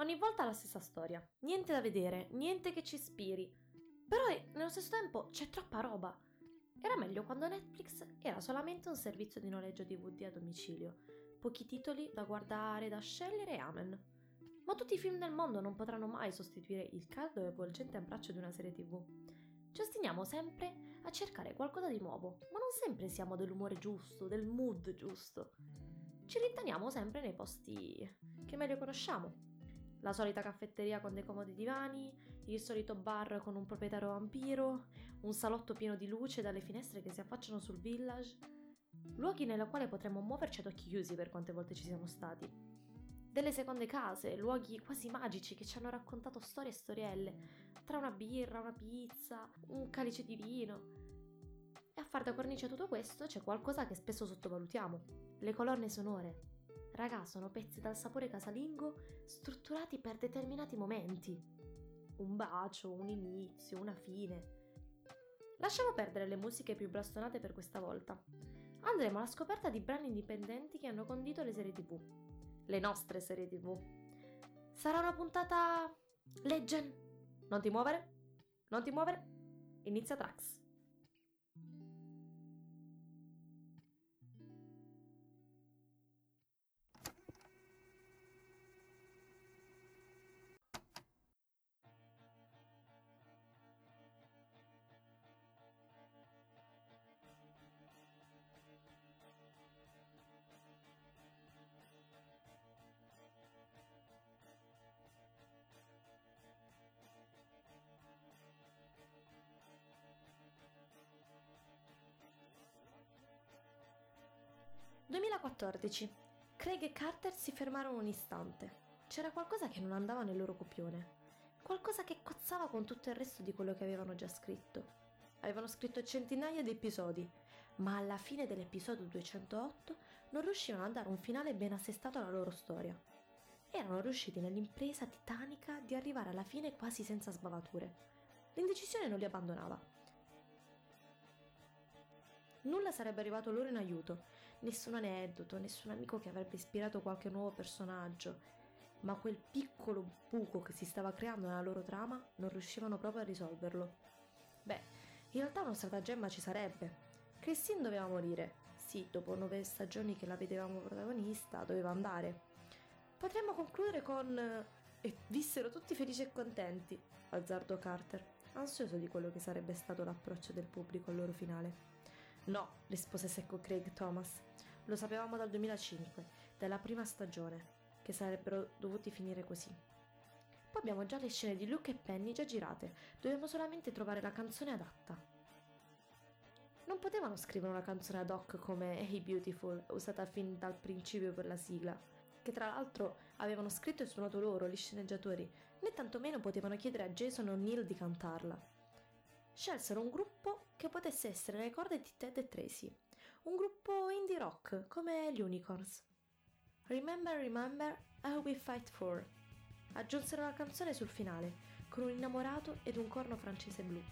Ogni volta la stessa storia. Niente da vedere, niente che ci ispiri. Però nello stesso tempo c'è troppa roba. Era meglio quando Netflix era solamente un servizio di noleggio DVD a domicilio. Pochi titoli da guardare, da scegliere e amen. Ma tutti i film del mondo non potranno mai sostituire il caldo e avvolgente abbraccio di una serie TV. Ci ostiniamo sempre a cercare qualcosa di nuovo, ma non sempre siamo dell'umore giusto, del mood giusto. Ci rintaniamo sempre nei posti che meglio conosciamo. La solita caffetteria con dei comodi divani, il solito bar con un proprietario vampiro, un salotto pieno di luce dalle finestre che si affacciano sul village. Luoghi nella quale potremmo muoverci ad occhi chiusi per quante volte ci siamo stati delle seconde case, luoghi quasi magici che ci hanno raccontato storie e storielle, tra una birra, una pizza, un calice di vino. E a far da cornice a tutto questo c'è qualcosa che spesso sottovalutiamo, le colonne sonore. Raga, sono pezzi dal sapore casalingo strutturati per determinati momenti. Un bacio, un inizio, una fine. Lasciamo perdere le musiche più blastonate per questa volta. Andremo alla scoperta di brani indipendenti che hanno condito le serie tv le nostre serie tv. Sarà una puntata legend. Non ti muovere? Non ti muovere? Inizia Trax. 2014. Craig e Carter si fermarono un istante. C'era qualcosa che non andava nel loro copione. Qualcosa che cozzava con tutto il resto di quello che avevano già scritto. Avevano scritto centinaia di episodi, ma alla fine dell'episodio 208 non riuscivano a dare un finale ben assestato alla loro storia. Erano riusciti nell'impresa titanica di arrivare alla fine quasi senza sbavature. L'indecisione non li abbandonava Nulla sarebbe arrivato loro in aiuto, nessun aneddoto, nessun amico che avrebbe ispirato qualche nuovo personaggio, ma quel piccolo buco che si stava creando nella loro trama non riuscivano proprio a risolverlo. Beh, in realtà una stratagemma ci sarebbe. Christine doveva morire. Sì, dopo nove stagioni che la vedevamo protagonista, doveva andare. Potremmo concludere con... E vissero tutti felici e contenti, azzardò Carter, ansioso di quello che sarebbe stato l'approccio del pubblico al loro finale. No, rispose secco Craig Thomas. Lo sapevamo dal 2005, dalla prima stagione, che sarebbero dovuti finire così. Poi abbiamo già le scene di Luke e Penny già girate, dobbiamo solamente trovare la canzone adatta. Non potevano scrivere una canzone ad hoc come Hey Beautiful, usata fin dal principio per la sigla, che tra l'altro avevano scritto e suonato loro, gli sceneggiatori, né tantomeno potevano chiedere a Jason O'Neill di cantarla scelsero un gruppo che potesse essere le corde di Ted e Tracy, un gruppo indie rock come gli Unicorns. Remember, remember, I'll be fight for. Aggiunsero la canzone sul finale, con un innamorato ed un corno francese blu.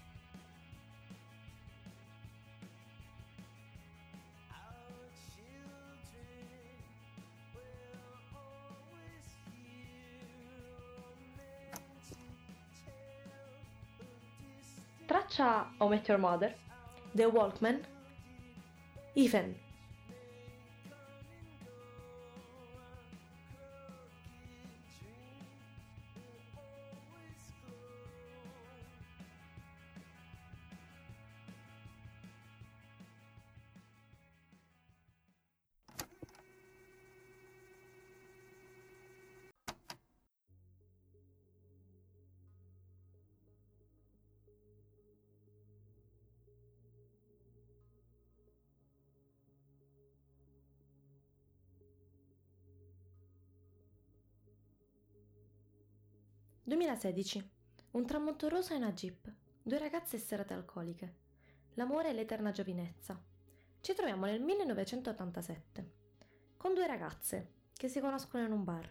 Traccia How Met Your Mother, The Walkman, Even, 2016. Un tramonto rosa e una jeep. Due ragazze serate alcoliche. L'amore e l'eterna giovinezza. Ci troviamo nel 1987. Con due ragazze che si conoscono in un bar.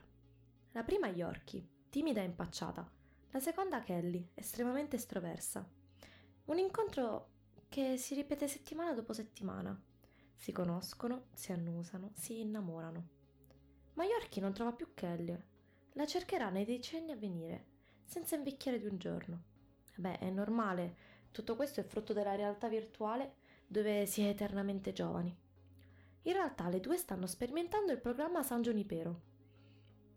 La prima Yorkie, timida e impacciata. La seconda Kelly, estremamente estroversa. Un incontro che si ripete settimana dopo settimana. Si conoscono, si annusano, si innamorano. Ma Yorkie non trova più Kelly la cercherà nei decenni a venire, senza invecchiare di un giorno. Beh, è normale, tutto questo è frutto della realtà virtuale dove si è eternamente giovani. In realtà le due stanno sperimentando il programma San Giunipero.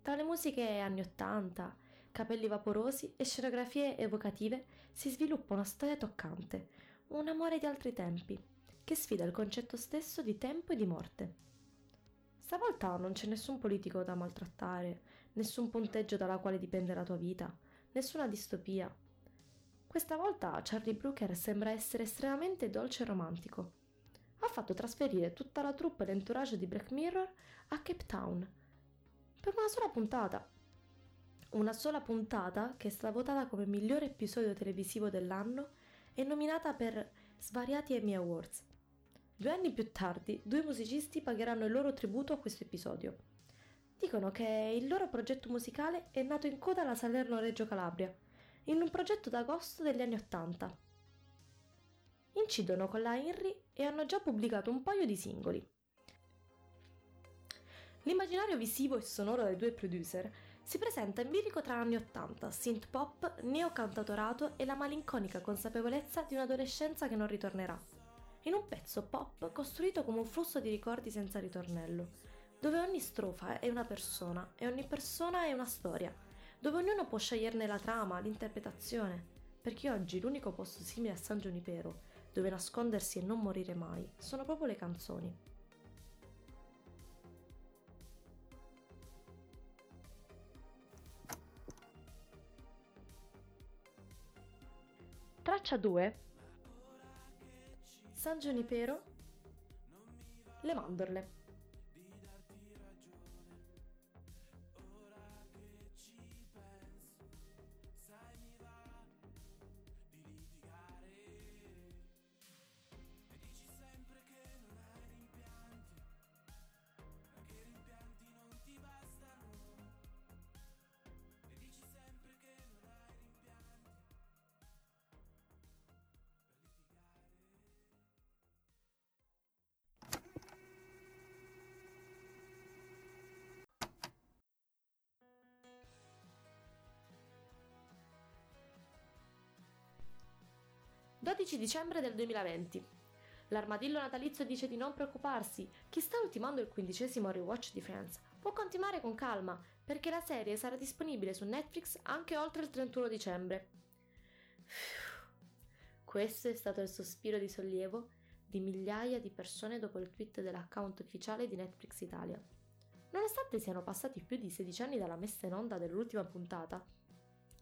Tra le musiche anni 80, capelli vaporosi e scenografie evocative si sviluppa una storia toccante, un amore di altri tempi, che sfida il concetto stesso di tempo e di morte. Stavolta non c'è nessun politico da maltrattare, nessun punteggio dalla quale dipende la tua vita, nessuna distopia. Questa volta Charlie Brooker sembra essere estremamente dolce e romantico. Ha fatto trasferire tutta la troupe e l'entourage di Black Mirror a Cape Town per una sola puntata. Una sola puntata che è stata votata come migliore episodio televisivo dell'anno e nominata per svariati Emmy Awards. Due anni più tardi, due musicisti pagheranno il loro tributo a questo episodio. Dicono che il loro progetto musicale è nato in coda alla Salerno Reggio Calabria, in un progetto d'agosto degli anni Ottanta. Incidono con la Henry e hanno già pubblicato un paio di singoli. L'immaginario visivo e sonoro dei due producer si presenta in bilico tra anni Ottanta, synth pop, neocantatorato e la malinconica consapevolezza di un'adolescenza che non ritornerà. In un pezzo pop costruito come un flusso di ricordi senza ritornello, dove ogni strofa è una persona e ogni persona è una storia, dove ognuno può sceglierne la trama, l'interpretazione, perché oggi l'unico posto simile a San Giunipero, dove nascondersi e non morire mai, sono proprio le canzoni. Traccia 2 San Giunipero Le mandorle «12 dicembre del 2020. L'armadillo natalizio dice di non preoccuparsi. Chi sta ultimando il quindicesimo rewatch di Friends può continuare con calma, perché la serie sarà disponibile su Netflix anche oltre il 31 dicembre. Questo è stato il sospiro di sollievo di migliaia di persone dopo il tweet dell'account ufficiale di Netflix Italia. Nonostante siano passati più di 16 anni dalla messa in onda dell'ultima puntata,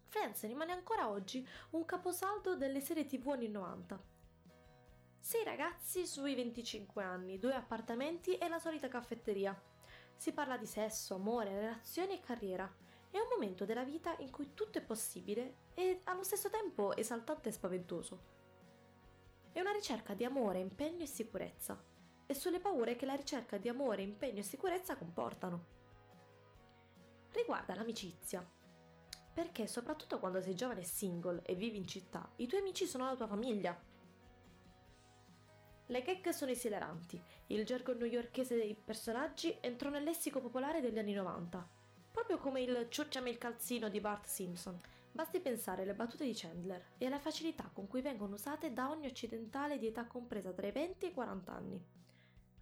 Friends rimane ancora oggi un caposaldo delle serie tv anni 90. Sei ragazzi sui 25 anni, due appartamenti e la solita caffetteria. Si parla di sesso, amore, relazioni e carriera. È un momento della vita in cui tutto è possibile e allo stesso tempo esaltante e spaventoso. È una ricerca di amore, impegno e sicurezza e sulle paure che la ricerca di amore, impegno e sicurezza comportano. Riguarda l'amicizia, perché soprattutto quando sei giovane e single e vivi in città, i tuoi amici sono la tua famiglia. Le gag sono esileranti, il gergo newyorkese dei personaggi entrò nel lessico popolare degli anni 90, proprio come il ciucciami il calzino di Bart Simpson. Basti pensare alle battute di Chandler e alla facilità con cui vengono usate da ogni occidentale di età compresa tra i 20 e i 40 anni.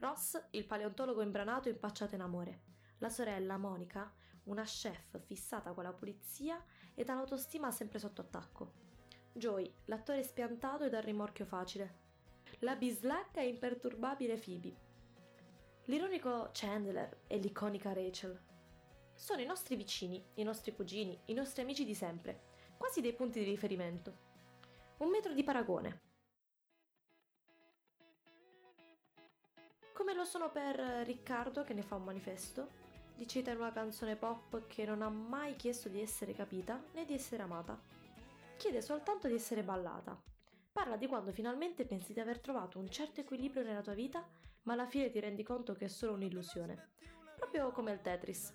Ross, il paleontologo imbranato impacciato in amore. La sorella, Monica, una chef fissata con la pulizia e dall'autostima sempre sotto attacco. Joy, l'attore spiantato e dal rimorchio facile. La bislacca e imperturbabile Phoebe. L'ironico Chandler e l'iconica Rachel. Sono i nostri vicini, i nostri cugini, i nostri amici di sempre, quasi dei punti di riferimento. Un metro di paragone. Come lo sono per Riccardo che ne fa un manifesto, li cita in una canzone pop che non ha mai chiesto di essere capita né di essere amata. Chiede soltanto di essere ballata. Parla di quando finalmente pensi di aver trovato un certo equilibrio nella tua vita, ma alla fine ti rendi conto che è solo un'illusione. Proprio come il Tetris.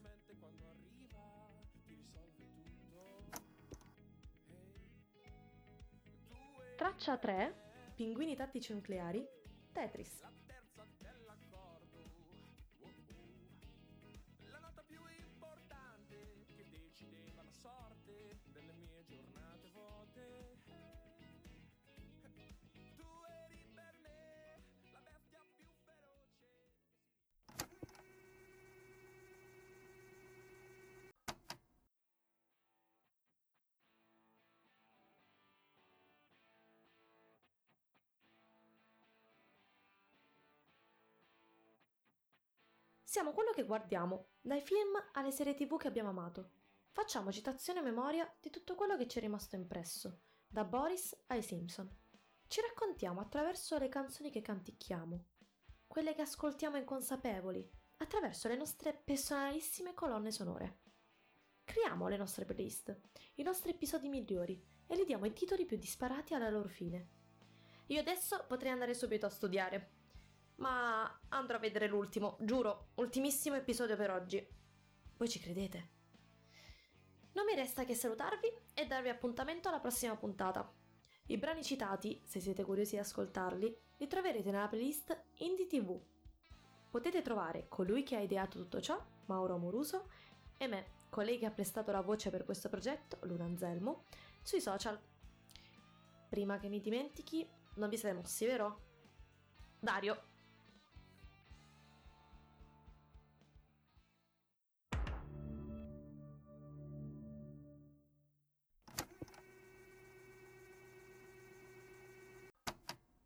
Traccia 3, Pinguini tattici nucleari, Tetris. Siamo quello che guardiamo, dai film alle serie tv che abbiamo amato. Facciamo citazione a memoria di tutto quello che ci è rimasto impresso, da Boris ai Simpson. Ci raccontiamo attraverso le canzoni che canticchiamo, quelle che ascoltiamo inconsapevoli, attraverso le nostre personalissime colonne sonore. Creiamo le nostre playlist, i nostri episodi migliori e gli diamo i titoli più disparati alla loro fine. Io adesso potrei andare subito a studiare, ma andrò a vedere l'ultimo, giuro, ultimissimo episodio per oggi. Voi ci credete? Non mi resta che salutarvi e darvi appuntamento alla prossima puntata. I brani citati, se siete curiosi di ascoltarli, li troverete nella playlist Indie TV. Potete trovare colui che ha ideato tutto ciò, Mauro Amoruso, e me, colei che ha prestato la voce per questo progetto, Luna Anselmo, sui social. Prima che mi dimentichi, non vi siete mossi, vero? Dario,